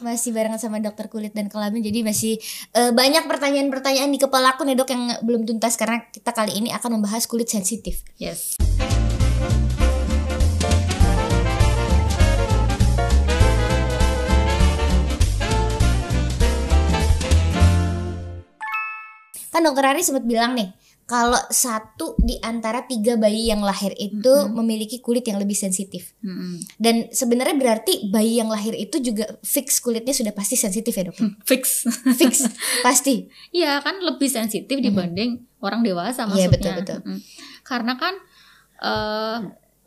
Masih barengan sama dokter kulit dan kelamin Jadi masih uh, banyak pertanyaan-pertanyaan di kepala aku nih dok Yang belum tuntas Karena kita kali ini akan membahas kulit sensitif. Yes. Kan dokter Ari sempat bilang nih kalau satu di antara tiga bayi yang lahir itu mm -hmm. memiliki kulit yang lebih sensitif. Mm -hmm. Dan sebenarnya berarti bayi yang lahir itu juga fix kulitnya sudah pasti sensitif ya dok? fix. fix pasti. Iya kan lebih sensitif dibanding mm -hmm. orang dewasa maksudnya. Iya betul betul. Mm -hmm. Karena kan uh,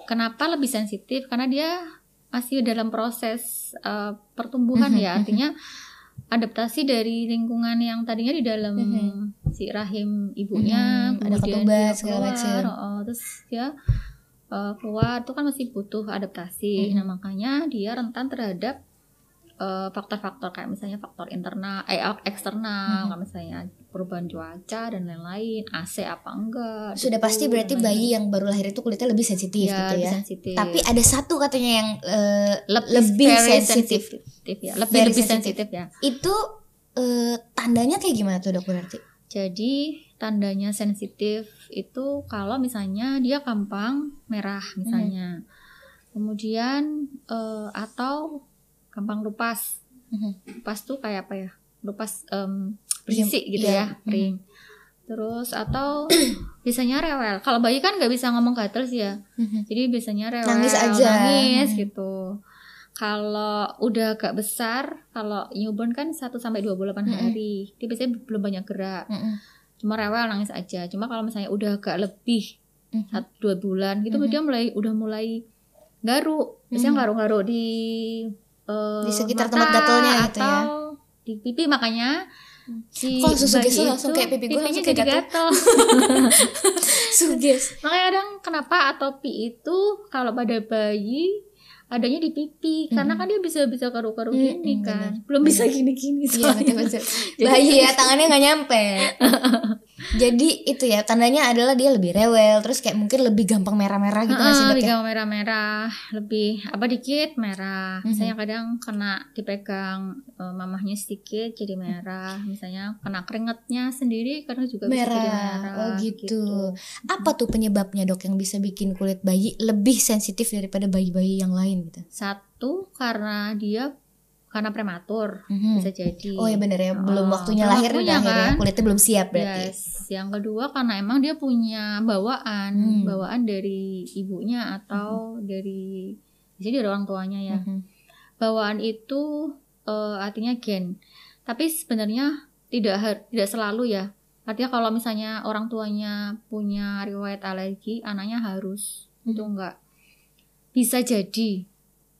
kenapa lebih sensitif? Karena dia masih dalam proses uh, pertumbuhan mm -hmm. ya artinya adaptasi dari lingkungan yang tadinya di dalam mm -hmm. si rahim ibunya mm -hmm. ada ketuban segala macam oh, terus ya uh, keluar itu kan masih butuh adaptasi mm -hmm. nah makanya dia rentan terhadap faktor-faktor uh, kayak misalnya faktor internal, eh eksternal, hmm. misalnya perubahan cuaca dan lain-lain, AC apa enggak. Sudah gitu, pasti berarti bayi yang baru lahir itu kulitnya lebih sensitif ya, gitu ya. Sensitif. Tapi ada satu katanya yang uh, lebih, lebih sensitif. ya, lebih lebih sensitif ya. Itu uh, tandanya kayak gimana tuh dok berarti? Jadi tandanya sensitif itu kalau misalnya dia gampang merah misalnya. Hmm. Kemudian uh, atau gampang lupas mm-hmm. lupas tuh kayak apa ya? Lupas um, berisik gitu yeah. ya ring mm-hmm. terus atau biasanya rewel. Kalau bayi kan nggak bisa ngomong gatel sih ya. Mm-hmm. jadi biasanya rewel nangis aja. nangis gitu. Kalau udah agak besar kalau newborn kan 1 sampai 28 mm-hmm. hari. Dia biasanya belum banyak gerak. Cuma rewel nangis aja. Cuma kalau misalnya udah agak lebih satu dua bulan gitu dia mulai udah mulai garu biasanya garu-garu di uh, di sekitar tempat gatelnya gitu ya. di pipi makanya si kok suges langsung kayak pipi gue langsung kayak gatel, suges makanya kadang kenapa atopi itu kalau pada bayi adanya di pipi hmm. karena kan dia bisa bisa karu-karu hmm, gini kan. bener. belum bisa gini-gini iya, bayi ya tangannya nggak nyampe jadi itu ya tandanya adalah dia lebih rewel terus kayak mungkin lebih gampang merah-merah gitu uh, lebih ya? gampang merah-merah lebih apa dikit merah mm-hmm. misalnya kadang kena dipegang uh, mamahnya sedikit jadi merah misalnya kena keringatnya sendiri karena juga merah. bisa jadi merah oh gitu. gitu apa tuh penyebabnya dok yang bisa bikin kulit bayi lebih sensitif daripada bayi-bayi yang lain gitu satu karena dia karena prematur mm-hmm. bisa jadi. Oh ya benar ya, belum oh, waktunya lahir akhirnya kan? kulitnya belum siap berarti. Yes. Yang kedua karena emang dia punya bawaan, mm. bawaan dari ibunya atau mm-hmm. dari jadi dari orang tuanya ya. Mm-hmm. Bawaan itu uh, artinya gen. Tapi sebenarnya tidak tidak selalu ya. Artinya kalau misalnya orang tuanya punya riwayat alergi, anaknya harus mm-hmm. itu enggak. Bisa jadi.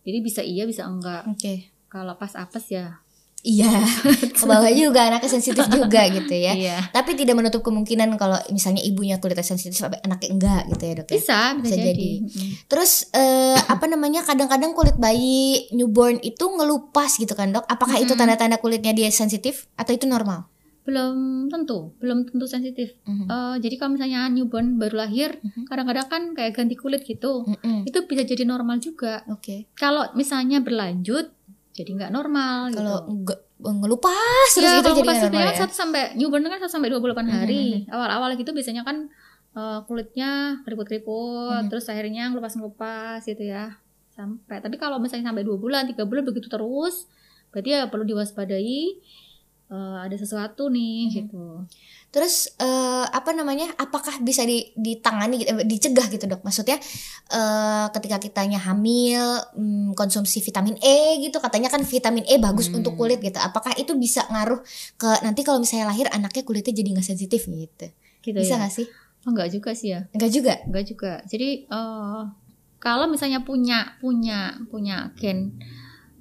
Jadi bisa iya bisa enggak. Oke. Okay kalau pas apes ya Iya, bawah juga anaknya sensitif juga gitu ya. Iya. Tapi tidak menutup kemungkinan kalau misalnya ibunya kulitnya sensitif, anaknya enggak gitu ya dok. Ya? Bisa, bisa, bisa jadi. jadi. Terus uh, apa namanya? Kadang-kadang kulit bayi newborn itu ngelupas gitu kan dok? Apakah -hmm. itu tanda-tanda kulitnya dia sensitif atau itu normal? Belum tentu, belum tentu sensitif. -hmm. uh, jadi kalau misalnya newborn baru lahir, kadang-kadang kan kayak ganti kulit gitu, -hmm. itu bisa jadi normal juga. Oke. Okay. Kalau misalnya berlanjut jadi nggak normal kalau gitu. ngelupas terus ya, gitu jadi nggak normal ya satu sampai newborn kan satu sampai dua puluh delapan hari mm-hmm. awal-awal gitu biasanya kan uh, kulitnya keriput-keriput mm-hmm. terus akhirnya ngelupas-ngelupas gitu ya sampai tapi kalau misalnya sampai dua bulan tiga bulan begitu terus berarti ya perlu diwaspadai uh, ada sesuatu nih mm-hmm. gitu Terus uh, apa namanya? Apakah bisa di, ditangani gitu, dicegah gitu dok? Maksudnya uh, ketika kitanya hamil um, konsumsi vitamin E gitu, katanya kan vitamin E bagus hmm. untuk kulit gitu. Apakah itu bisa ngaruh ke nanti kalau misalnya lahir anaknya kulitnya jadi nggak sensitif gitu? Gitu bisa ya? nggak sih? Oh, enggak juga sih ya? Enggak juga? Enggak juga. Jadi uh, kalau misalnya punya punya punya gen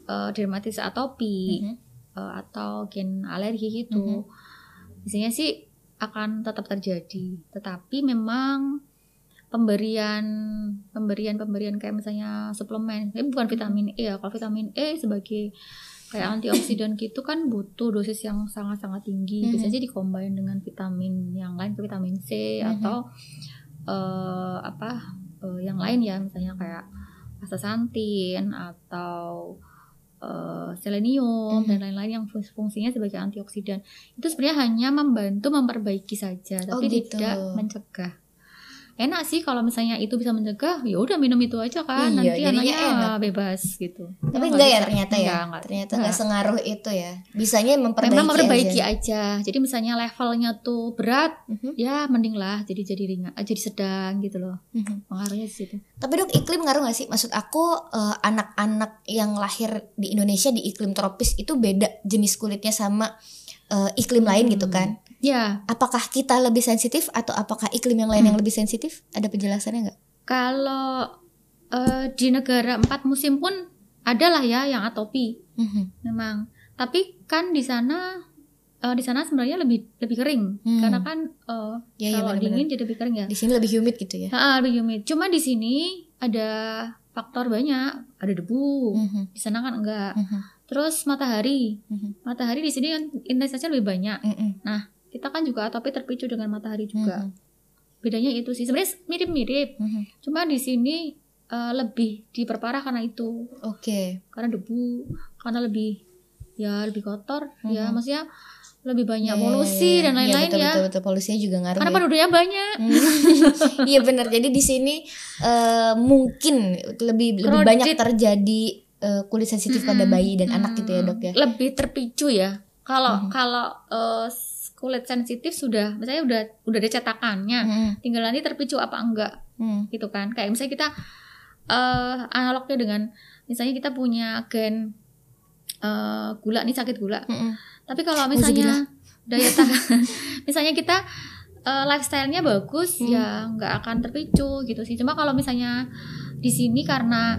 uh, dermatitis atopi mm -hmm. Uh, atau gen alergi gitu, mm -hmm. biasanya sih akan tetap terjadi tetapi memang pemberian pemberian pemberian kayak misalnya suplemen ini bukan vitamin E ya kalau vitamin E sebagai kayak antioksidan gitu kan butuh dosis yang sangat sangat tinggi mm -hmm. biasanya dikombin dengan vitamin yang lain vitamin C mm -hmm. atau uh, apa uh, yang lain ya misalnya kayak astaxanthin atau eh, selenium Mhm. dan lain-lain yang fung- fungsinya sebagai antioksidan itu sebenarnya hanya membantu memperbaiki saja Oh, tapi gitu. tidak mencegah enak sih kalau misalnya itu bisa mencegah ya udah minum itu aja kan Iya, nanti anaknya enak. bebas gitu Tapi Ya, enggak ya ternyata ya. Enggak, enggak. ternyata Enggak. enggak sengaruh itu ya. Bisanya memperbaiki, memang memperbaiki aja. aja. Jadi misalnya levelnya tuh berat, Mhm, ya mending lah jadi jadi ringan, eh, jadi sedang gitu loh. mhm. Pengaruhnya di situ. Tapi dok iklim ngaruh gak sih? Maksud aku eh, anak-anak yang lahir di Indonesia di iklim tropis itu beda jenis kulitnya sama eh, iklim lain gitu Hmm. kan? Ya, Apakah kita lebih sensitif atau apakah iklim yang lain Hmm. yang lebih sensitif? Ada penjelasannya nggak? kalau eh, di negara empat musim pun adalah ya yang atopi Mhm. memang. Tapi kan di sana eh, di sana sebenarnya lebih lebih kering Hmm. karena kan eh, Ya, ya, kalau benar-benar. dingin jadi lebih kering ya. Di sini lebih humid gitu ya? Ah, lebih humid. Cuma di sini ada faktor banyak, ada debu. Mhm, Di sana kan enggak. mhm, Terus matahari. mhm, Matahari di sini kan intensitasnya lebih banyak. mhm, Kita kan juga atopi terpicu dengan matahari juga. mhm, Bedanya itu sih. Sebenarnya mirip-mirip. mhm. Cuma di sini eh, lebih diperparah karena itu. Oke. Karena debu, karena lebih ya lebih kotor, ya Mhm. maksudnya lebih banyak Ya, ya, polusi ya, ya. dan lain-lain Iya, betul, ya. Betul, betul, polusinya juga ngaruh Karena ya. penduduknya banyak. Hmm. Iya benar. Jadi di sini eh, mungkin lebih lebih Crowded. banyak terjadi eh, kulit sensitif pada Mm-mm. bayi dan anak gitu ya dok ya. Lebih terpicu ya. Kalau Mhm. kalau eh, kulit sensitif sudah, misalnya udah udah ada cetakannya, Mm-mm. tinggal nanti terpicu apa enggak Hmm. gitu kan. Kayak misalnya kita eh analognya dengan misalnya kita punya gen eh, gula nih sakit gula. Mm-mm. Tapi kalau Uzubillah. misalnya daya tahan, misalnya kita eh, lifestyle-nya bagus, Hmm. ya nggak akan terpicu gitu sih. Cuma kalau misalnya di sini karena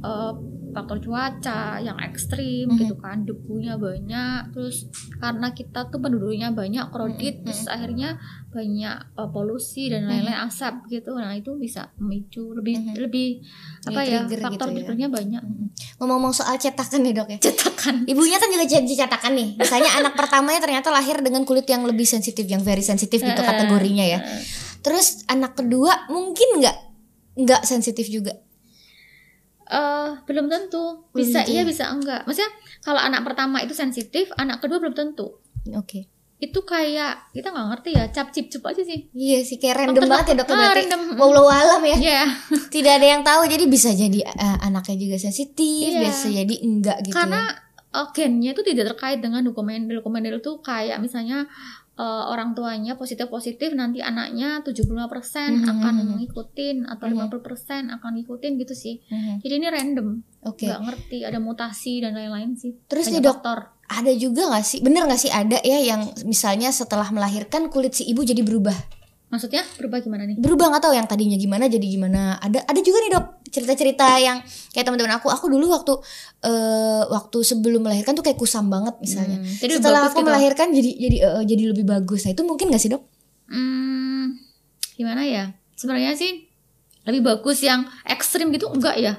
eh, faktor cuaca yang ekstrim Mhm. gitu kan, debunya banyak, terus karena kita tuh penduduknya banyak, crowded, Mhm. terus akhirnya banyak eh, polusi dan lain-lain asap gitu. Nah itu bisa memicu lebih Mhm. lebih Ya, apa ya trigger faktor gitu ya. banyak. Ngomong-ngomong soal cetakan nih dok ya. Cetakan. Ibunya kan juga jadi cetakan nih. Misalnya anak pertamanya ternyata lahir dengan kulit yang lebih sensitif, yang very sensitif gitu kategorinya ya. Terus anak kedua mungkin nggak nggak sensitif juga. Eh belum tentu Belum bisa tentu iya ya? bisa enggak maksudnya kalau anak pertama itu sensitif anak kedua belum tentu Oke. itu kayak kita nggak ngerti ya cap cip cup aja sih Iya sih kayak random Waktu- banget ya dok Ah, berarti. random. Wallahu alam ya. ya Tidak ada yang tahu jadi bisa jadi eh, anaknya juga sensitif, Iya. bisa jadi enggak gitu. karena ya. eh, gennya itu tidak terkait dengan dokumendel dokumendel itu kayak misalnya eh, orang tuanya positif positif nanti anaknya 75% Mhm, akan mhm. ngikutin atau Mhm. 50% akan ngikutin gitu sih Mhm. jadi ini random Oke. nggak ngerti ada mutasi dan lain-lain sih Terus Banyak nih, Dok, faktor Ada juga gak sih? Bener gak sih ada ya yang misalnya setelah melahirkan kulit si ibu jadi berubah? maksudnya berubah gimana nih Berubah tahu yang tadinya gimana jadi gimana. Ada ada juga nih dok cerita-cerita yang kayak teman-teman aku. Aku dulu waktu eh waktu sebelum melahirkan tuh kayak kusam banget misalnya. Hmm, jadi Setelah aku gitu. melahirkan jadi jadi eh, jadi lebih bagus. Nah itu mungkin gak sih dok? Hmm, gimana ya? Sebenarnya sih lebih bagus yang ekstrim gitu enggak ya?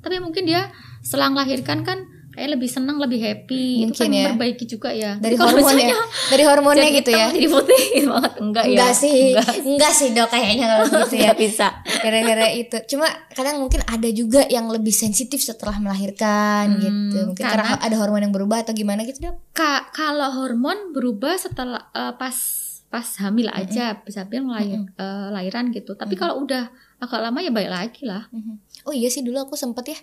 Tapi mungkin dia setelah melahirkan kan kayak lebih senang, lebih happy. itu Mungkin kan ya. memperbaiki juga ya. Dari Jadi kalau hormon ya, misalnya dari hormonnya gitu ya. Jadi putih banget enggak, Enggak ya? sih, enggak. sih dok kayaknya kalau gitu ya. Enggak bisa. Gara-gara itu. Cuma kadang mungkin ada juga yang lebih sensitif setelah melahirkan Hmm, gitu. Mungkin karena, karena- ada hormon yang berubah atau gimana gitu dok? Ka- kalau hormon berubah setelah eh, pas pas hamil aja bisa bilang lahir, eh, lahiran gitu. Tapi kalau udah agak lama ya baik lagi lah. Oh iya sih dulu aku sempet ya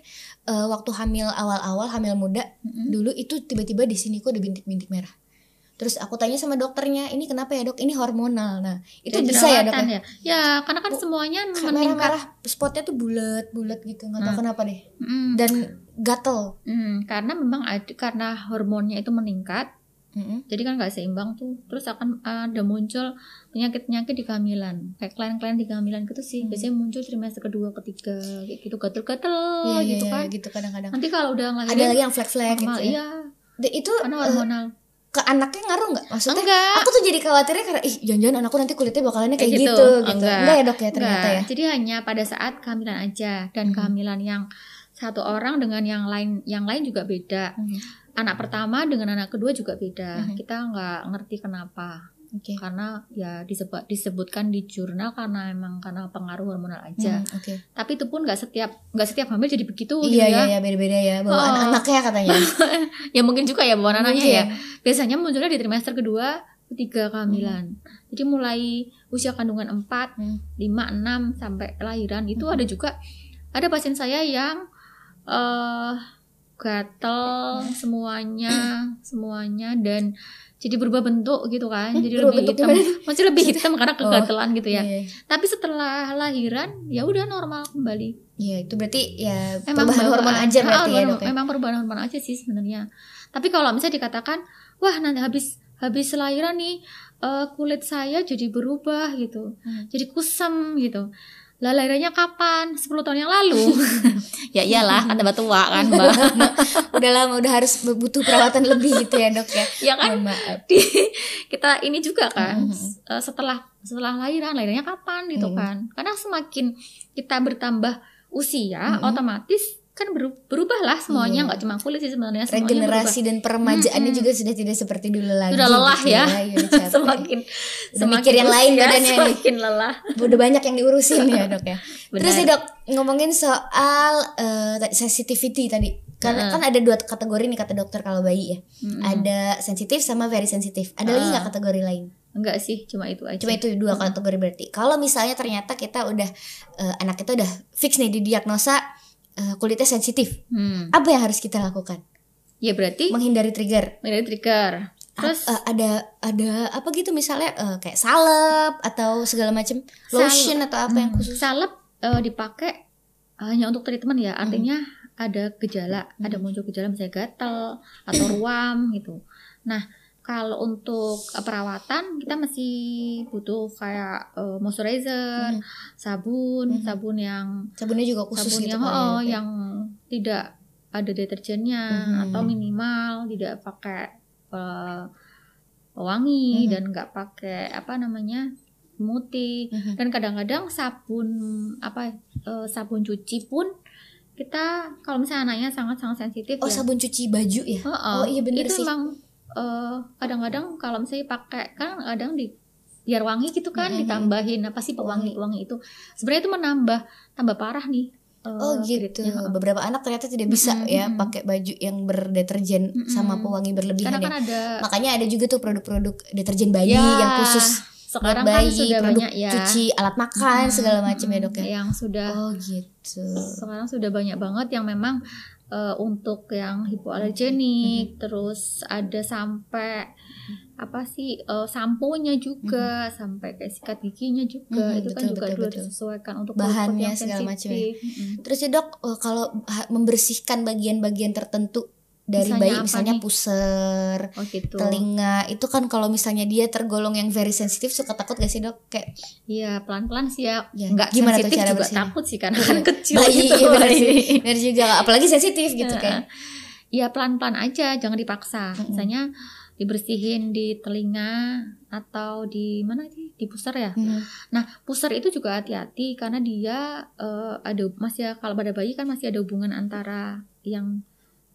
eh, waktu hamil awal-awal hamil muda Mm-mm. dulu itu tiba-tiba di sini kok ada bintik-bintik merah. Terus aku tanya sama dokternya, ini kenapa ya dok? Ini hormonal. Nah itu Dari bisa ya dok? Ya? ya? Ya, karena kan semuanya Kayak meningkat. Merah-merah spotnya tuh bulat-bulat gitu, nggak tahu Hmm. kenapa deh. Mm, Dan gatel. mm, karena memang ada karena hormonnya itu meningkat, Mm-mm. jadi kan nggak seimbang tuh. Terus akan ada muncul penyakit-penyakit di kehamilan, kayak klien-klien di kehamilan gitu sih. Hmm. Biasanya muncul trimester kedua, ketiga, kayak gitu gatel-gatel Iya iya gitu iya, kan. gitu kadang-kadang. Nanti kalau udah Ada ngelahirin lagi yang flag-flag gitu ya. iya, Dan itu karena eh, hormonal. ke anaknya ngaruh nggak? Maksudnya Enggak. aku tuh jadi khawatirnya karena ih jangan-jangan anakku nanti kulitnya bakalannya kayak, Kayak gitu, gitu. gitu. Enggak. Enggak ya dok ya ternyata Enggak, ya. Jadi hanya pada saat kehamilan aja dan Mhm. kehamilan yang satu orang dengan yang lain yang lain juga beda. Mhm. Anak pertama dengan anak kedua juga beda. Mhm. Kita nggak ngerti kenapa. Oke. karena ya disebut disebutkan di jurnal karena emang karena pengaruh hormonal aja. Hmm, Oke. Tapi itu pun nggak setiap nggak setiap hamil jadi begitu Iya gitu iya ya. iya beda-beda ya bawaan Oh. anaknya katanya. Ya mungkin juga ya bawaan anaknya ya. Mungkin. Biasanya munculnya di trimester kedua, ketiga kehamilan. Jadi mulai usia kandungan 4, Hmm. 5, 6 sampai lahiran itu Hmm. ada juga ada pasien saya yang eh gatel semuanya, semuanya dan jadi berubah bentuk gitu kan. Jadi berubah lebih bentuk hitam. Masih lebih hitam karena Oh. kegatelan gitu ya. Iya. Tapi setelah lahiran ya udah normal kembali. Iya, itu berarti ya Emang perubahan hormon aja berarti ya, hormon- Dok. ya? Memang perubahan hormon aja sih sebenarnya. Tapi kalau misalnya dikatakan, wah nanti habis habis lahiran nih eh, kulit saya jadi berubah gitu, Hmm. jadi kusam gitu. Lah lahirannya kapan? 10 tahun yang lalu. ya iyalah, kan tambah tua kan, Mbak. udah lama udah harus butuh perawatan lebih gitu ya, Dok ya. ya kan Mohon maaf. di kita ini juga kan Mhm. eh, setelah setelah lahiran lahirannya kapan gitu Mhm. kan karena semakin kita bertambah usia Mhm. otomatis kan beru- berubah lah semuanya Iya. nggak cuma kulit sih sebenarnya semuanya Regenerasi dan peremajaannya Mm-mm. juga sudah tidak seperti dulu lagi. Sudah lelah gitu ya. Iya, udah capek. semakin Udah mikir yang lain usia, badannya nih. semakin lelah udah banyak yang diurusin ya dok ya. Benar. Terus sih dok ngomongin soal tadi sensitivity tadi. Karena Heeh. kan ada dua kategori nih kata dokter kalau bayi ya. Mm-mm. Ada sensitif sama very sensitif. Ada lagi Ah. nggak kategori lain? enggak sih cuma itu aja Cuma itu dua kategori berarti. Kalau misalnya ternyata kita udah eh, anak kita udah fix nih didiagnosa eh, kulitnya sensitif, Hmm. apa yang harus kita lakukan? ya berarti Menghindari trigger. menjadi trigger terus Ap- eh, ada ada apa gitu misalnya eh, kayak salep atau segala macam lotion atau apa yang Hmm, khusus? salep eh, dipakai hanya untuk treatment ya Hmm. artinya ada gejala ada muncul gejala misalnya gatal atau ruam gitu nah kalau untuk eh, perawatan kita masih butuh kayak eh, moisturizer Hmm. sabun Hmm. sabun yang Sabunnya juga khusus sabun gitu yang ya, oh, ya? yang tidak ada deterjennya Mhm. atau minimal tidak pakai eh, pewangi Mhm. dan nggak pakai apa namanya pemutih Mhm. dan kadang-kadang sabun apa eh, sabun cuci pun kita kalau misalnya anaknya sangat-sangat sensitif Oh ya sabun cuci baju ya? Heeh. Oh iya bener itu sih. emang eh, kadang-kadang kalau misalnya pakai kan kadang di biar wangi gitu kan Mhm. ditambahin apa sih pewangi wangi itu sebenarnya itu menambah tambah parah nih eh, Oh gitu. Beberapa anak ternyata tidak bisa Mm-mm, ya pakai baju yang berdeterjen Mm-mm. sama pewangi berlebihan karena ya. kan ada Makanya ada juga tuh produk-produk deterjen bayi Ya, yang khusus sekarang buat kan bayi, sudah produk banyak ya cuci alat makan segala macam ya dok ya. yang sudah Oh gitu. sekarang sudah banyak banget yang memang eh, untuk yang hipoalergenik terus ada sampai apa sih eh, sampo-nya juga sampai kayak sikat giginya juga Mhm, itu kan betul, juga betul, betul. disesuaikan untuk Bahannya segala macam ya. Mm-mm. Terus ya dok eh, kalau membersihkan bagian-bagian tertentu dari Misalnya bayi misalnya nih? puser, oh gitu telinga itu kan kalau misalnya dia tergolong yang very sensitif suka takut gak sih dok kayak Iya pelan-pelan sih ya, Ya, nggak gimana tuh sensitif cara juga bersihnya? takut sih karena kan kecil bayi gitu iya bayi. benar juga apalagi sensitif gitu kan Ya pelan-pelan aja, jangan dipaksa. Misalnya dibersihin di telinga atau di mana sih di pusar ya. Mhm. Nah pusar itu juga hati-hati karena dia eh, ada masih kalau pada bayi kan masih ada hubungan antara yang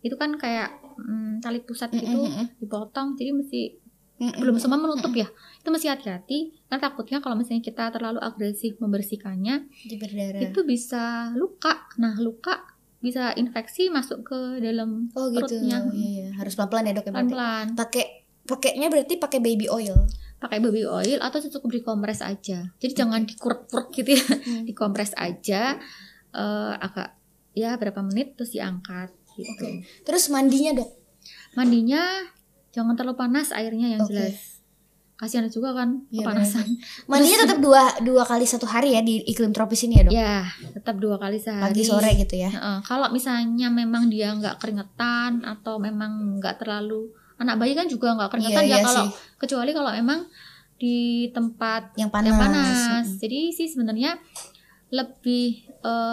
itu kan kayak mm, tali pusat gitu Mm-mm. dipotong, jadi mesti Mm-mm. belum semua menutup ya. Itu mesti hati-hati karena takutnya kalau misalnya kita terlalu agresif membersihkannya berdarah itu bisa luka. Nah luka bisa infeksi masuk ke dalam oh gitu perutnya. iya, iya. harus pelan-pelan ya dok ya pelan-pelan pakai pakainya berarti pakai baby oil pakai baby oil atau cukup dikompres aja jadi jangan dikurut-kurut gitu ya dikompres aja eh, agak ya berapa menit terus diangkat gitu Oke. terus mandinya dok mandinya jangan terlalu panas airnya yang Oke. jelas kasihan juga kan Iya, kepanasan mandinya tetap dua dua kali satu hari ya di iklim tropis ini ya dok ya tetap dua kali sehari pagi sore gitu ya Heeh, kalau misalnya memang dia nggak keringetan atau memang nggak terlalu anak bayi kan juga nggak keringetan Iya, ya iya kalau sih. kecuali kalau emang di tempat yang panas, yang panas. Mm. Jadi sih sebenarnya lebih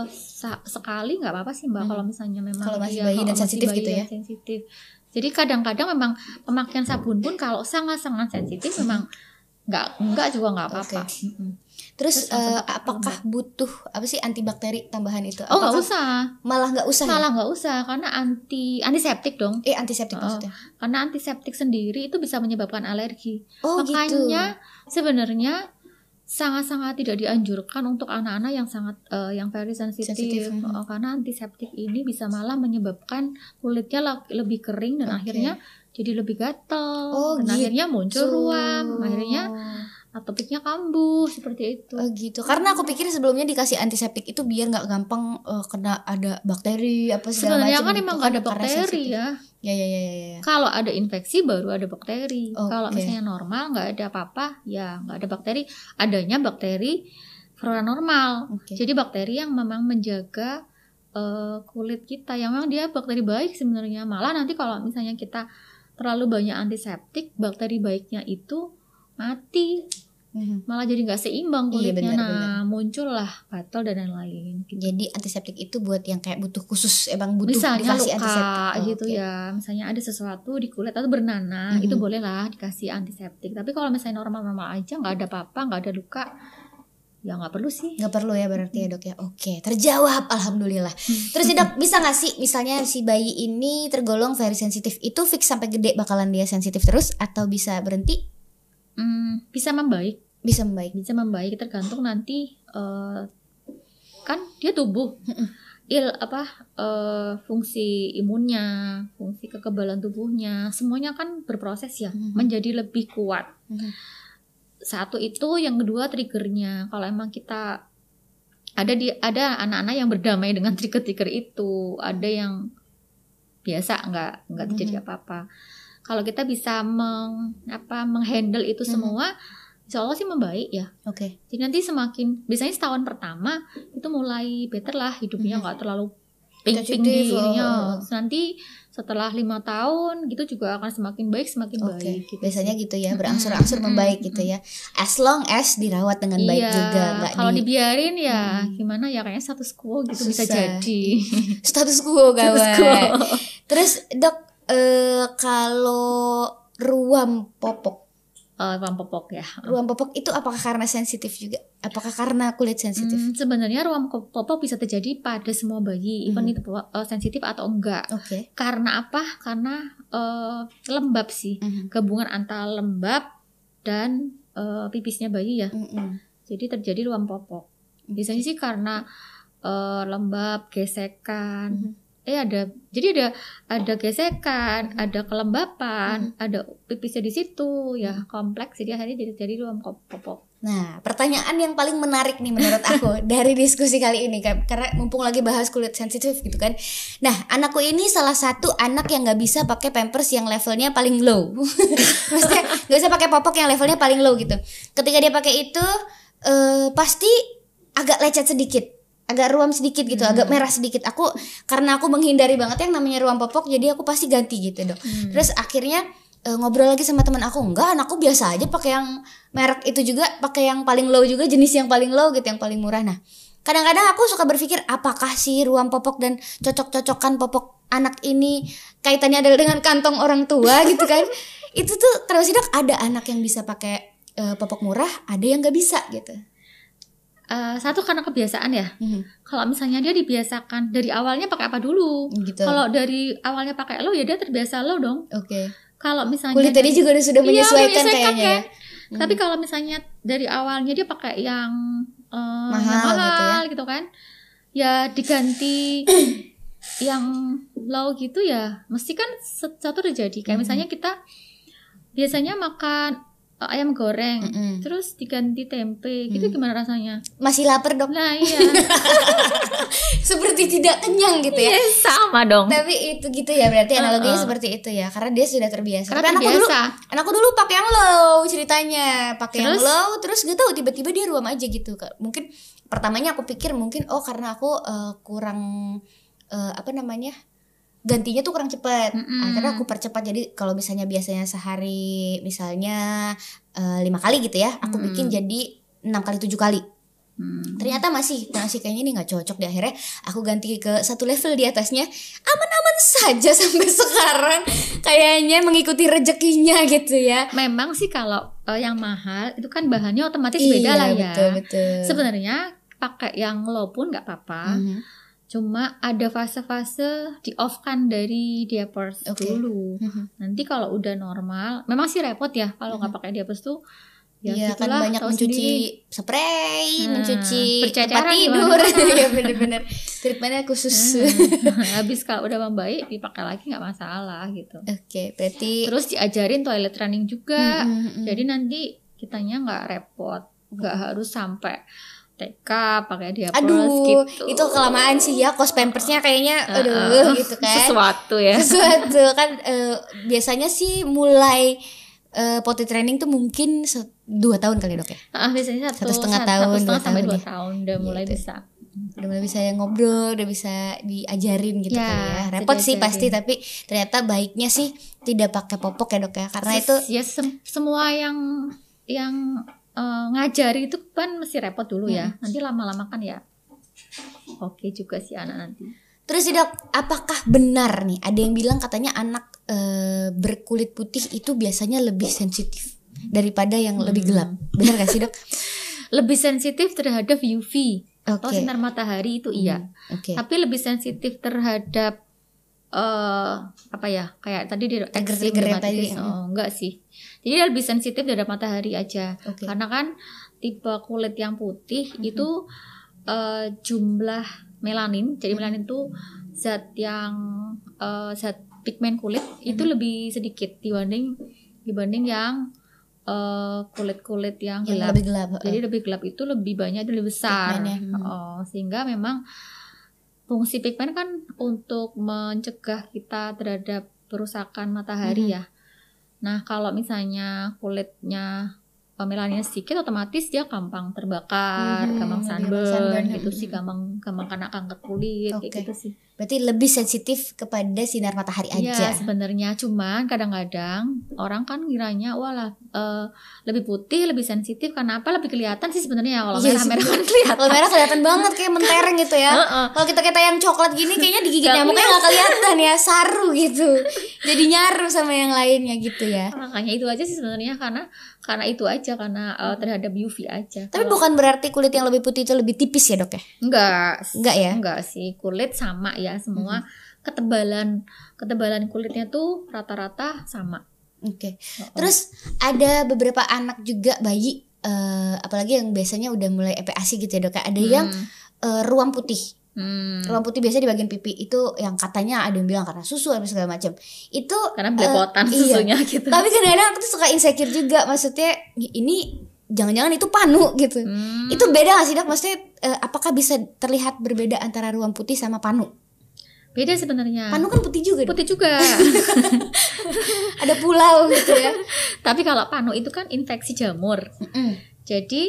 sa- sekali nggak apa-apa sih mbak Hmm. kalau misalnya memang Kalau masih dia- bayi dan sensitif bayi gitu ya? sensitif. Jadi kadang-kadang memang pemakaian sabun pun kalau sangat-sangat sensitif memang nggak nggak juga nggak apa-apa. Mm-mm. Terus, Terus pakai apakah butuh apa sih antibakteri tambahan itu? oh nggak Apakah usah Malah nggak usah. ya? salah nggak usah karena anti antiseptik dong Eh antiseptik Oh. maksudnya. karena antiseptik sendiri itu bisa menyebabkan alergi Oh gitu. makanya sebenarnya sangat-sangat tidak dianjurkan untuk anak-anak yang sangat eh, yang very sensitif Sensitif, mhm. Eh, karena antiseptik ini bisa malah menyebabkan kulitnya lebih kering dan Oke. akhirnya jadi lebih gatel Oh, dan gitu. akhirnya muncul ruam akhirnya atopiknya kambuh seperti itu Oh gitu. Karena aku pikir sebelumnya dikasih antiseptik itu biar nggak gampang eh, kena ada bakteri apa segala sebenarnya macam kan gitu emang ada bakteri sensitif. ya Ya ya ya ya. ya. kalau ada infeksi baru ada bakteri Oke. kalau misalnya normal nggak ada apa-apa ya nggak ada bakteri adanya bakteri flora normal Oke. jadi bakteri yang memang menjaga eh, kulit kita yang memang dia bakteri baik sebenarnya malah nanti kalau misalnya kita terlalu banyak antiseptik bakteri baiknya itu mati Mhm. malah jadi nggak seimbang Iya, kulitnya benar, nah muncullah gatal dan lain-lain gitu. Jadi antiseptik itu buat yang kayak butuh khusus emang butuh misalnya dikasih luka antiseptik. Oh, gitu oke. ya misalnya ada sesuatu di kulit atau bernanah Mhm. itu bolehlah dikasih antiseptik tapi kalau misalnya normal-normal aja nggak ada apa-apa nggak ada luka ya nggak perlu sih nggak perlu ya berarti ya dok ya oke terjawab alhamdulillah terus sih, dok bisa nggak sih misalnya si bayi ini tergolong very sensitif itu fix sampai gede bakalan dia sensitif terus atau bisa berhenti Hmm, bisa membaik. Bisa membaik. Bisa membaik tergantung nanti eh, kan dia tubuh il apa eh, fungsi imunnya fungsi kekebalan tubuhnya semuanya kan berproses ya Mhm. menjadi lebih kuat. Mhm. satu itu yang kedua triggernya. Kalau emang kita ada di ada anak-anak yang berdamai dengan trigger-trigger itu. Ada yang biasa nggak nggak terjadi Mhm. apa-apa kalau kita bisa meng apa menghandle itu Mhm. semua insya Allah sih membaik ya oke jadi nanti semakin biasanya setahun pertama itu mulai better lah hidupnya Mhm. nggak terlalu pink-pink Sensitif, di oh, oh. Terus nanti setelah lima tahun gitu juga akan semakin baik semakin oke baik gitu biasanya gitu ya berangsur-angsur Mm-mm, membaik gitu ya as long as dirawat dengan baik iya, juga nggak kalau di dibiarin ya Hmm. gimana ya kayaknya status quo gitu bisa Susah. jadi status quo status kawan quo terus dok eh, kalau ruam popok Eh, ruang popok ya ruam popok itu apakah karena sensitif juga apakah karena kulit sensitif Hmm, sebenarnya ko- popok bisa terjadi pada semua bayi even Mhm. itu eh, sensitif atau enggak oke karena apa karena eh, lembab sih Mhm. gabungan antara lembab dan eh, pipisnya bayi ya. Mm-mm. Jadi terjadi ruam popok. Biasanya sih karena eh, lembab, gesekan. Mhm. Eh ada jadi ada ada gesekan, ada kelembapan, ada pipisnya di situ ya kompleks jadi akhirnya jadi jadi ruam popok. Nah, pertanyaan yang paling menarik nih menurut aku dari diskusi kali ini kan karena mumpung lagi bahas kulit sensitif gitu kan. Nah, anakku ini salah satu anak yang nggak bisa pakai pampers yang levelnya paling low. Maksudnya nggak bisa pakai popok yang levelnya paling low gitu. Ketika dia pakai itu eh, pasti agak lecet sedikit agak ruam sedikit gitu, agak merah sedikit. Aku karena aku menghindari banget yang namanya ruam popok, jadi aku pasti ganti gitu dok. Terus akhirnya eh, ngobrol lagi sama teman aku, enggak, anakku biasa aja pakai yang merek itu juga, pakai yang paling low juga, jenis yang paling low gitu, yang paling murah. Nah, kadang-kadang aku suka berpikir apakah sih ruam popok dan cocok-cocokan popok anak ini kaitannya adalah dengan kantong orang tua gitu kan? itu tuh terus dok ada anak yang bisa pakai eh, popok murah, ada yang nggak bisa gitu. Eh, satu karena kebiasaan ya. Mhm, Kalau misalnya dia dibiasakan dari awalnya pakai apa dulu? gitu. Kalau dari awalnya pakai low ya dia terbiasa low dong. Oke. Kalau misalnya Kulit tadi juga udah sudah Iya, menyesuaikan menyesuaikan kayaknya ya. kan. Tapi kalau misalnya dari awalnya dia pakai yang eh, Mahal yang gitu ya. mahal gitu kan, ya diganti yang low gitu ya, mesti kan satu terjadi. Kayak Mhm. misalnya kita biasanya makan ayam goreng, Mm-mm. terus diganti tempe, gitu Hmm. gimana rasanya? Masih lapar dok. Nah iya, Seperti tidak kenyang gitu ya. Iya, sama dong. Tapi itu gitu ya berarti analoginya Uh-uh. seperti itu ya karena dia sudah terbiasa. Karena Tapi anakku dulu terbiasa. anakku dulu pakai yang low ceritanya, pakai yang low terus gak tahu tiba-tiba dia ruam aja gitu. Mungkin pertamanya aku pikir mungkin oh karena aku eh, kurang eh, apa namanya? Gantinya tuh kurang cepat. Mm-mm. Akhirnya aku percepat jadi kalau misalnya biasanya sehari misalnya eh, lima kali gitu ya, aku Mm-mm. bikin jadi enam kali tujuh kali. Hmm. ternyata masih masih kayaknya ini nggak cocok di akhirnya aku ganti ke satu level di atasnya aman-aman saja sampai sekarang kayaknya mengikuti rezekinya gitu ya Memang sih kalau eh, yang mahal itu kan bahannya otomatis Iya, beda lah ya. betul betul. Sebenarnya pakai yang low pun nggak apa-apa. Mhm. Cuma ada fase-fase di off kan dari diapers Oke. dulu. Mhm. Nanti kalau udah normal, memang sih repot ya kalau nggak pakai diapers tuh. Ya Iya kan banyak mencuci sendiri. spray, Nah, mencuci tempat tidur. Iya bener-bener. Treatmentnya khusus. Hmm. Habis kalau udah membaik dipakai lagi nggak masalah gitu. Oke, berarti Terus diajarin toilet running juga. Mm, mm, mm. Jadi nanti kitanya nggak repot, nggak harus sampai TK pakai diapers aduh, gitu. itu kelamaan sih ya kos pampersnya kayaknya Uh, aduh uh, gitu kan. Sesuatu ya. Sesuatu kan eh, biasanya sih mulai eh, potty training tuh mungkin dua tahun kali dok ya. Ah, biasanya satu, Satu setengah satu- tahun, satu setengah sampai tahun dua ya. tahun udah mulai Gitu. bisa. Udah mulai bisa ngobrol, udah bisa diajarin gitu Ya, kali ya. Repot sih pasti tapi ternyata baiknya sih tidak pakai popok ya dok ya karena Ses- itu ya sem- semua yang yang eh, ngajari itu kan mesti repot dulu ya. Nanti lama-lama kan ya oke juga sih anak nanti. Terus sih dok, apakah benar nih ada yang bilang katanya anak eh, berkulit putih itu biasanya lebih sensitif daripada yang lebih gelap. Benar gak sih dok? Lebih sensitif terhadap UV atau Oke. sinar matahari itu iya. Oke. Tapi lebih sensitif terhadap eh apa ya? Kayak tadi di Trigger-trigger yang tadi, dermatitis. Oh, enggak sih. Jadi dia lebih sensitif terhadap matahari aja. Oke. Karena kan tipe kulit yang putih itu eh, jumlah melanin. Jadi melanin itu zat yang eh, zat pigmen kulit itu lebih sedikit dibanding dibanding yang kulit-kulit yang Yang gelap. lebih gelap. Jadi lebih gelap itu lebih banyak dan lebih besar. Hmm. Oh, sehingga memang fungsi pigmen kan untuk mencegah kita terhadap kerusakan matahari Hmm. ya. Nah, kalau misalnya kulitnya eh, melaninnya sedikit otomatis dia gampang terbakar, Hmm, gampang sunburn, sunburn, gitu hmm. sih, gampang gampang kena kanker kulit Oke. kayak gitu sih. Berarti lebih sensitif kepada sinar matahari Iya, aja. sebenarnya cuman kadang-kadang orang kan ngiranya walah eh, lebih putih, lebih sensitif karena apa? Lebih kelihatan sih sebenarnya kalau Iya sih, merah-merah kan kelihatan. Kalau merah kelihatan banget kayak mentereng gitu ya. Heeh. Kalau kita kita yang coklat gini kayaknya digigit nyamuknya nggak kelihatan ya, saru gitu. Jadi nyaru sama yang lainnya gitu ya. makanya itu aja sih sebenarnya karena karena itu aja karena uh, terhadap UV aja Tapi Kalau- bukan berarti kulit yang lebih putih itu lebih tipis ya dok ya? enggak Enggak ya? enggak sih kulit sama ya semua ketebalan ketebalan kulitnya tuh rata-rata sama Oke. Terus ada beberapa anak juga bayi, eh, apalagi yang biasanya udah mulai EPASI gitu ya dok. ya. Ada yang eh, ruam putih. Hmm. Ruam putih biasanya di bagian pipi itu yang katanya ada yang bilang karena susu atau segala macam. Itu karena belepotan iya. susunya gitu Tapi kadang-kadang aku tuh suka insecure juga. Maksudnya ini jangan-jangan itu panu gitu. Hmm. Itu beda gak sih dok? Maksudnya eh, apakah bisa terlihat berbeda antara ruam putih sama panu? beda sebenarnya Panu kan putih juga. Putih juga Ada pulau gitu ya. tapi kalau panu itu kan infeksi jamur Mm-mm. jadi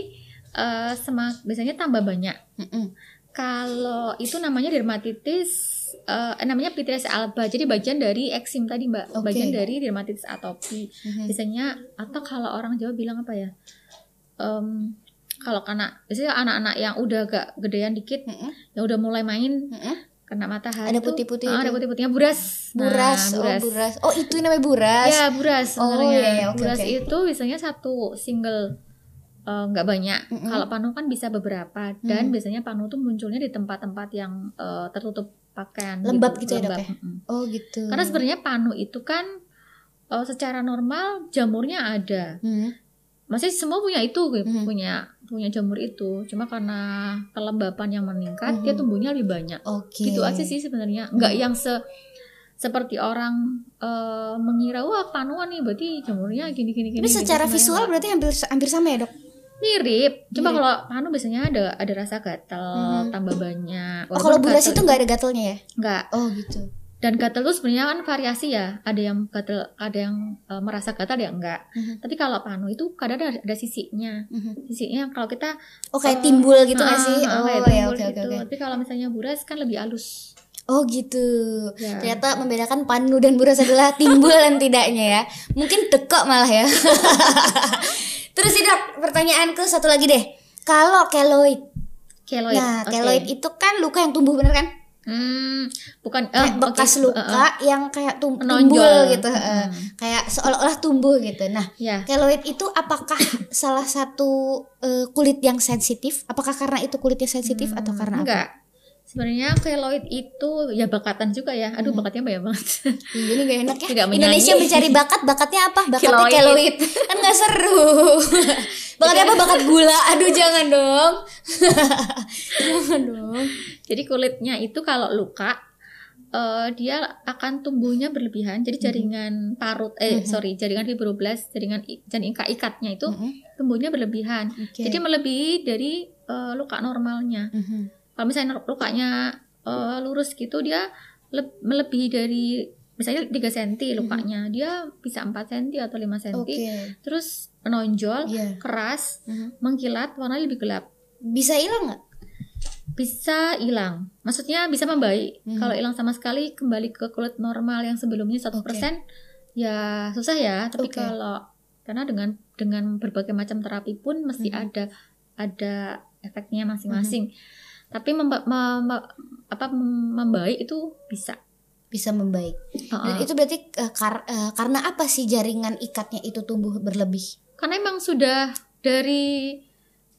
eh, semak biasanya tambah banyak Mm-mm. Kalau itu namanya dermatitis eh, namanya pityriasis alba. Jadi bagian dari eksim tadi, Mbak. Oke. Bagian dari dermatitis atopi. Mhm. Biasanya atau kalau orang Jawa bilang apa ya? Em, kalau karena biasanya anak-anak yang udah agak gedean dikit, Mm-mm. yang udah mulai main Mm-mm. kena matahari Ada putih-putih ah, ada putih-putihnya buras. Nah, Buras. oh buras. Oh itu namanya buras. Ya, buras Oh, iya, iya, oke, buras oke. itu biasanya satu single eh, nggak banyak. Mm-mm. Kalau panu kan bisa beberapa dan biasanya panu tuh munculnya di tempat-tempat yang eh, tertutup pakaian Lembab gitu ya, Dok, ya? Oh gitu. Karena sebenarnya panu itu kan eh, secara normal jamurnya ada. Hmm. Masih semua punya itu, Mhm. punya punya jamur itu. Cuma karena kelembapan yang meningkat, dia Mhm. tumbuhnya lebih banyak. Oke. Gitu aja sih sebenarnya. Nggak yang se seperti orang eh, mengira wah panuan nih berarti jamurnya gini gini gini. Tapi gitu. secara Sebenarnya visual berarti hampir hampir sama ya dok? Mirip. Cuma kalau panu biasanya ada ada rasa gatal, Mhm. tambah banyak. Oh kalau buras itu nggak ada gatelnya ya? nggak. Oh gitu. Dan gatal itu sebenarnya kan variasi ya. Ada yang gatal, ada yang eh, merasa gatal, ada yang enggak. Mhm. Tapi kalau panu itu kadang ada, ada sisinya. Mhm. Sisinya kalau kita Oh kayak Oh, timbul gitu nggak ah, sih? ah, Oh kayak ya timbul oke oke gitu. oke. Tapi kalau misalnya buras kan lebih halus. Oh gitu. Ya. Ternyata membedakan panu dan buras adalah timbul dan tidaknya ya. Mungkin tekok malah ya. Terus sih dok, pertanyaanku satu lagi deh. Kalau keloid, Keloid. nah oke. keloid itu kan luka yang tumbuh bener kan? Hmm, bukan kayak eh, bekas oke, luka eh, eh. yang kayak tum- tumbul gitu eh. Hmm. kayak seolah-olah tumbuh gitu nah ya keloid itu apakah salah satu eh, kulit yang sensitif apakah karena itu kulitnya sensitif atau karena apa Hmm, enggak sebenarnya keloid itu ya bakatan juga ya aduh Hmm. bakatnya banyak banget Ih, Ini gak enak ya. Tidak menyanyi. Indonesia mencari bakat, bakatnya apa? Bakatnya Keloid. keloid. Kan gak seru. bakatnya apa? Bakat gula. Aduh jangan dong. jangan dong. jadi kulitnya itu kalau luka eh, dia akan tumbuhnya berlebihan Hmm. jadi jaringan parut eh sorry jaringan fibroblast jaringan jaringan ikat ikatnya itu Mhm. tumbuhnya berlebihan Oke. jadi melebihi dari eh, luka normalnya Mhm. Kalau misalnya lukanya eh, lurus gitu dia le- melebihi dari misalnya 3 cm lukanya dia bisa 4 cm atau 5 cm Oke. terus menonjol Iya. keras Mhm. mengkilat warna lebih gelap Bisa hilang nggak? bisa hilang maksudnya bisa membaik Mhm. kalau hilang sama sekali kembali ke kulit normal yang sebelumnya 100% ya susah ya tapi Oke. kalau karena dengan dengan berbagai macam terapi pun mesti Mhm. ada ada efeknya masing-masing tapi memba- mem- mem- apa mem- membaik itu bisa Bisa membaik. Dan Heeh. itu berarti eh, kar- eh, karena apa sih jaringan ikatnya itu tumbuh berlebih? karena emang sudah dari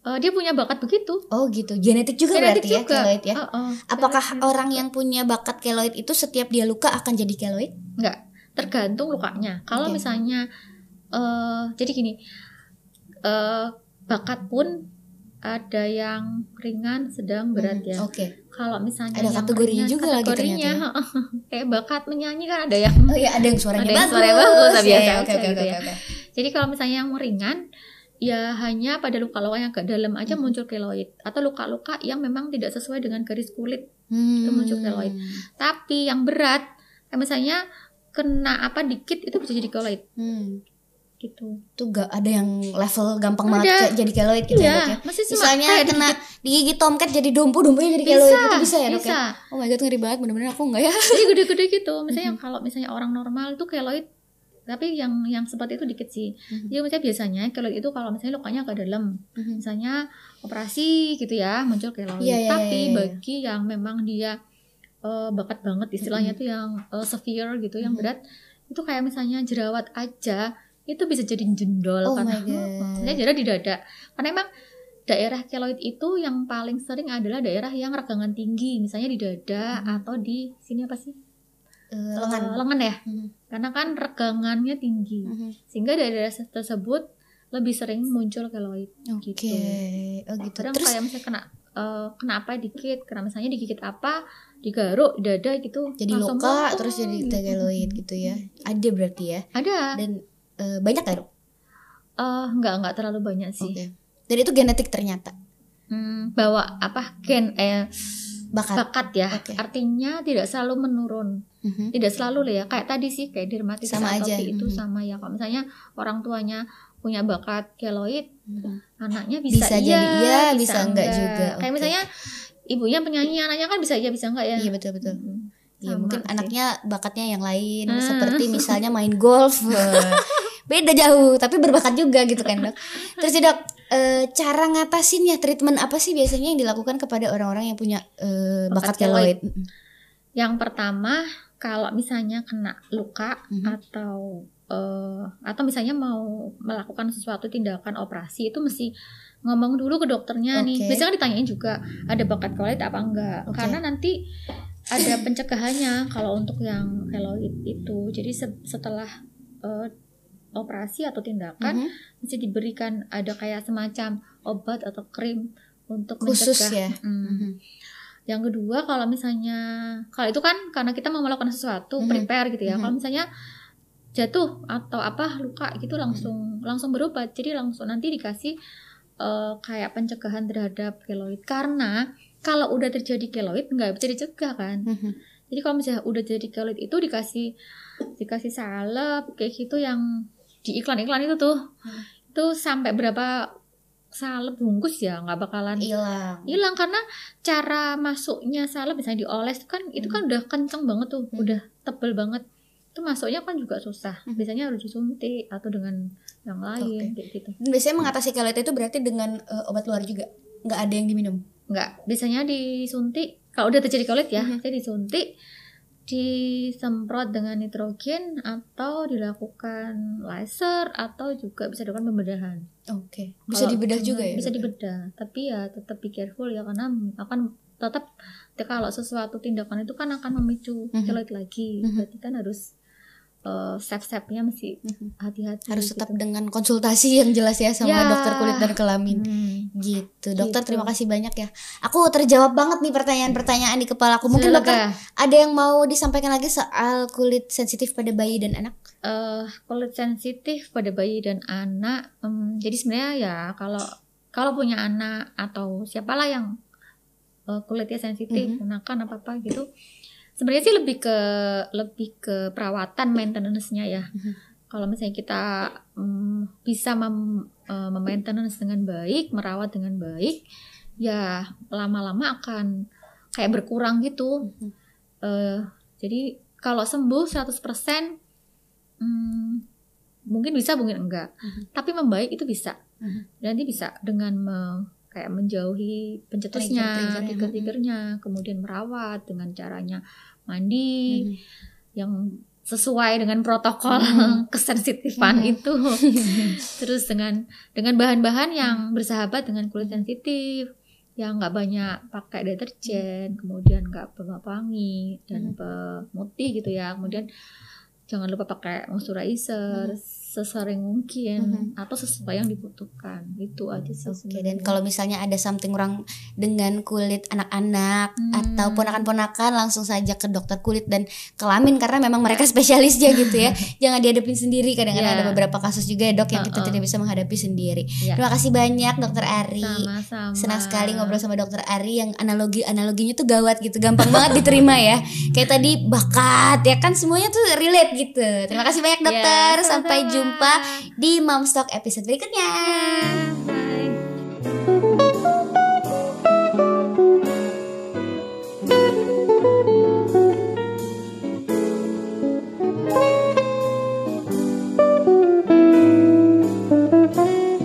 eh, dia punya bakat begitu Oh gitu. Genetik juga Genetik berarti ya juga. keloid ya. Heeh. Apakah Genetik. orang yang punya bakat keloid itu setiap dia luka akan jadi keloid? Enggak, tergantung lukanya. Kalau Oke. misalnya eh jadi gini, eh bakat pun ada yang ringan, sedang, berat ya. Oke. Kalau misalnya Ada yang kategorinya ringan, juga lagi kategorinya, kayak bakat menyanyi kan ada yang. Oh ya ada yang suaranya Ada yang bagus. suaranya bagus, Ya, biasa ya, aja Oke oke gitu oke ya. oke. Jadi kalau misalnya yang ringan, ya hanya pada luka-luka yang agak dalam aja Mhm. muncul keloid atau luka-luka yang memang tidak sesuai dengan garis kulit. Hmm. Itu muncul keloid. Tapi yang berat, kayak misalnya kena apa dikit itu bisa jadi keloid Hmm. Gitu. Tuh gak ada yang level gampang Ada. banget jadi keloid gitu ya, Dok ya. Iya, masih Misalnya kayak kena digigit tomcat jadi dompu, dompunya jadi bisa, keloid gitu bisa ya, Dok ya? bisa. Oh my god ngeri banget bener-bener aku enggak ya. Jadi gede-gede gitu. Misalnya Mhm. kalau misalnya orang normal itu keloid tapi yang yang seperti itu dikit sih. Mhm. Jadi misalnya biasanya keloid itu kalau misalnya lukanya agak dalam, misalnya operasi gitu ya muncul keloid. Iya, iya, tapi iya, iya. bagi yang memang dia eh, bakat banget istilahnya tuh yang eh, severe gitu, yang Mhm. berat itu kayak misalnya jerawat aja itu bisa jadi jendol Oh karena misalnya jerawat di dada. Karena emang daerah keloid itu yang paling sering adalah daerah yang regangan tinggi, misalnya di dada Mhm. atau di sini apa sih? Eh, Eh, lengan. lengan ya. Mhm. Karena kan regangannya tinggi. Mhm. Sehingga daerah tersebut lebih sering muncul keloid Oke. gitu. Oh gitu. Kadang Terus kayak misalnya kena eh, kena apa dikit, karena misalnya digigit apa, digaruk di dada gitu. jadi luka terus jadi gitu. keloid gitu ya. Ada berarti ya. Ada. Dan eh, banyak gak, Dok? Eh, enggak enggak terlalu banyak sih. Oke. Dan itu genetik ternyata. Hmm, bawa apa gen eh Bakat. bakat ya. Oke. Artinya tidak selalu menurun. Mhm. Tidak selalu lah ya. Kayak tadi sih kayak dermatitis Sama aja. itu Mhm. sama ya. Kalau misalnya orang tuanya punya bakat keloid, Mhm. anaknya bisa, Bisa iya, jadi iya, bisa enggak juga. Kayak misalnya ibunya penyanyi, anaknya kan bisa iya bisa enggak ya. Iya betul betul. Mm-mm. Ya mungkin sih. anaknya bakatnya yang lain Ah. seperti misalnya main golf. Beda jauh tapi berbakat juga gitu kan, Dok. Terus ya, Dok, eh, cara ngatasinnya treatment apa sih biasanya yang dilakukan kepada orang-orang yang punya eh, bakat Bakat keloid? Yang pertama, kalau misalnya kena luka Mhm. atau eh, atau misalnya mau melakukan sesuatu tindakan operasi itu mesti ngomong dulu ke dokternya nih. Oke. Biasanya kan ditanyain juga ada bakat keloid apa enggak. Oke. Karena nanti ada pencegahannya kalau untuk yang keloid itu. Jadi se- setelah operasi atau tindakan Mhm. mesti diberikan ada kayak semacam obat atau krim untuk Khusus mencegah. ya. Mm. Mhm. Yang kedua kalau misalnya kalau itu kan karena kita mau melakukan sesuatu Mhm. prepare gitu ya. Mhm. Kalau misalnya jatuh atau apa luka gitu langsung langsung berobat. Jadi langsung nanti dikasih eh, kayak pencegahan terhadap keloid karena kalau udah terjadi keloid nggak bisa dicegah kan. Mhm. Jadi kalau misalnya udah jadi keloid itu dikasih dikasih salep kayak gitu yang di iklan-iklan itu tuh Hmm. itu sampai berapa salep bungkus ya nggak bakalan Hilang. hilang karena cara masuknya salep misalnya dioles itu kan itu kan udah kenceng banget tuh Hmm. udah tebel banget itu masuknya kan juga susah Hmm. biasanya harus disuntik atau dengan yang lain Oke. kayak gitu Biasanya mengatasi keloid itu berarti dengan eh, obat luar juga. Nggak ada yang diminum. nggak biasanya disuntik kalau udah terjadi kulit ya, Mhm. saya disuntik, disemprot dengan nitrogen atau dilakukan laser atau juga bisa dilakukan pembedahan. Oke. Bisa Kalau- dibedah juga ya? Bisa dok? dibedah, tapi ya tetap be careful ya karena akan tetap ya kalau sesuatu tindakan itu kan akan memicu keloid lagi. Mhm. Berarti kan harus uh, step-stepnya mesti Mhm. hati-hati. Harus tetap gitu. dengan konsultasi yang jelas ya sama Ya. dokter kulit dan kelamin. Hmm. Gitu. Dokter Gitu. terima kasih banyak ya. Aku terjawab banget nih pertanyaan-pertanyaan di kepala aku. Mungkin dokter ada yang mau disampaikan lagi soal kulit sensitif pada bayi dan anak? eh kulit sensitif pada bayi dan anak. em, jadi sebenarnya ya kalau kalau punya anak atau siapalah yang eh, kulitnya sensitif, Mhm. gunakan apa apa gitu. Sebenarnya sih lebih ke lebih ke perawatan maintenance-nya ya. Mhm. Kalau misalnya kita em, bisa mem, eh, memaintenance dengan baik, merawat dengan baik, ya lama-lama akan kayak berkurang gitu. Eh, jadi kalau sembuh 100% hmm, mungkin bisa mungkin enggak Mhm. tapi membaik itu bisa Mhm. nanti bisa dengan me- kayak menjauhi pencetusnya Trigger-triggernya. trigger-triggernya kemudian merawat dengan caranya mandi yang sesuai dengan protokol Mhm. kesensitifan Mhm. itu terus dengan dengan bahan-bahan yang bersahabat dengan kulit sensitif yang nggak banyak pakai deterjen kemudian nggak pewangi dan Mhm. pemutih gitu ya kemudian jangan lupa pakai moisturizer sesering mungkin Mhm. atau sesuai yang dibutuhkan itu aja sih Oke, sebenarnya. dan kalau misalnya ada something wrong dengan kulit anak-anak Hmm. atau ponakan-ponakan langsung saja ke dokter kulit dan kelamin karena memang mereka spesialisnya gitu ya. Jangan dihadapin sendiri. Kadang-kadang Ya. ada beberapa kasus juga ya, Dok yang kita Uh-uh. tidak bisa menghadapi sendiri. Ya. Terima kasih banyak Dokter Ari. sama-sama Senang sekali ngobrol sama Dokter Ari yang analogi analoginya tuh gawat gitu, gampang banget diterima ya. Kayak tadi bakat ya kan semuanya tuh relate gitu. Terima kasih banyak Ya, dokter. Sampai sama-sama. Jumpa di Momstock episode berikutnya.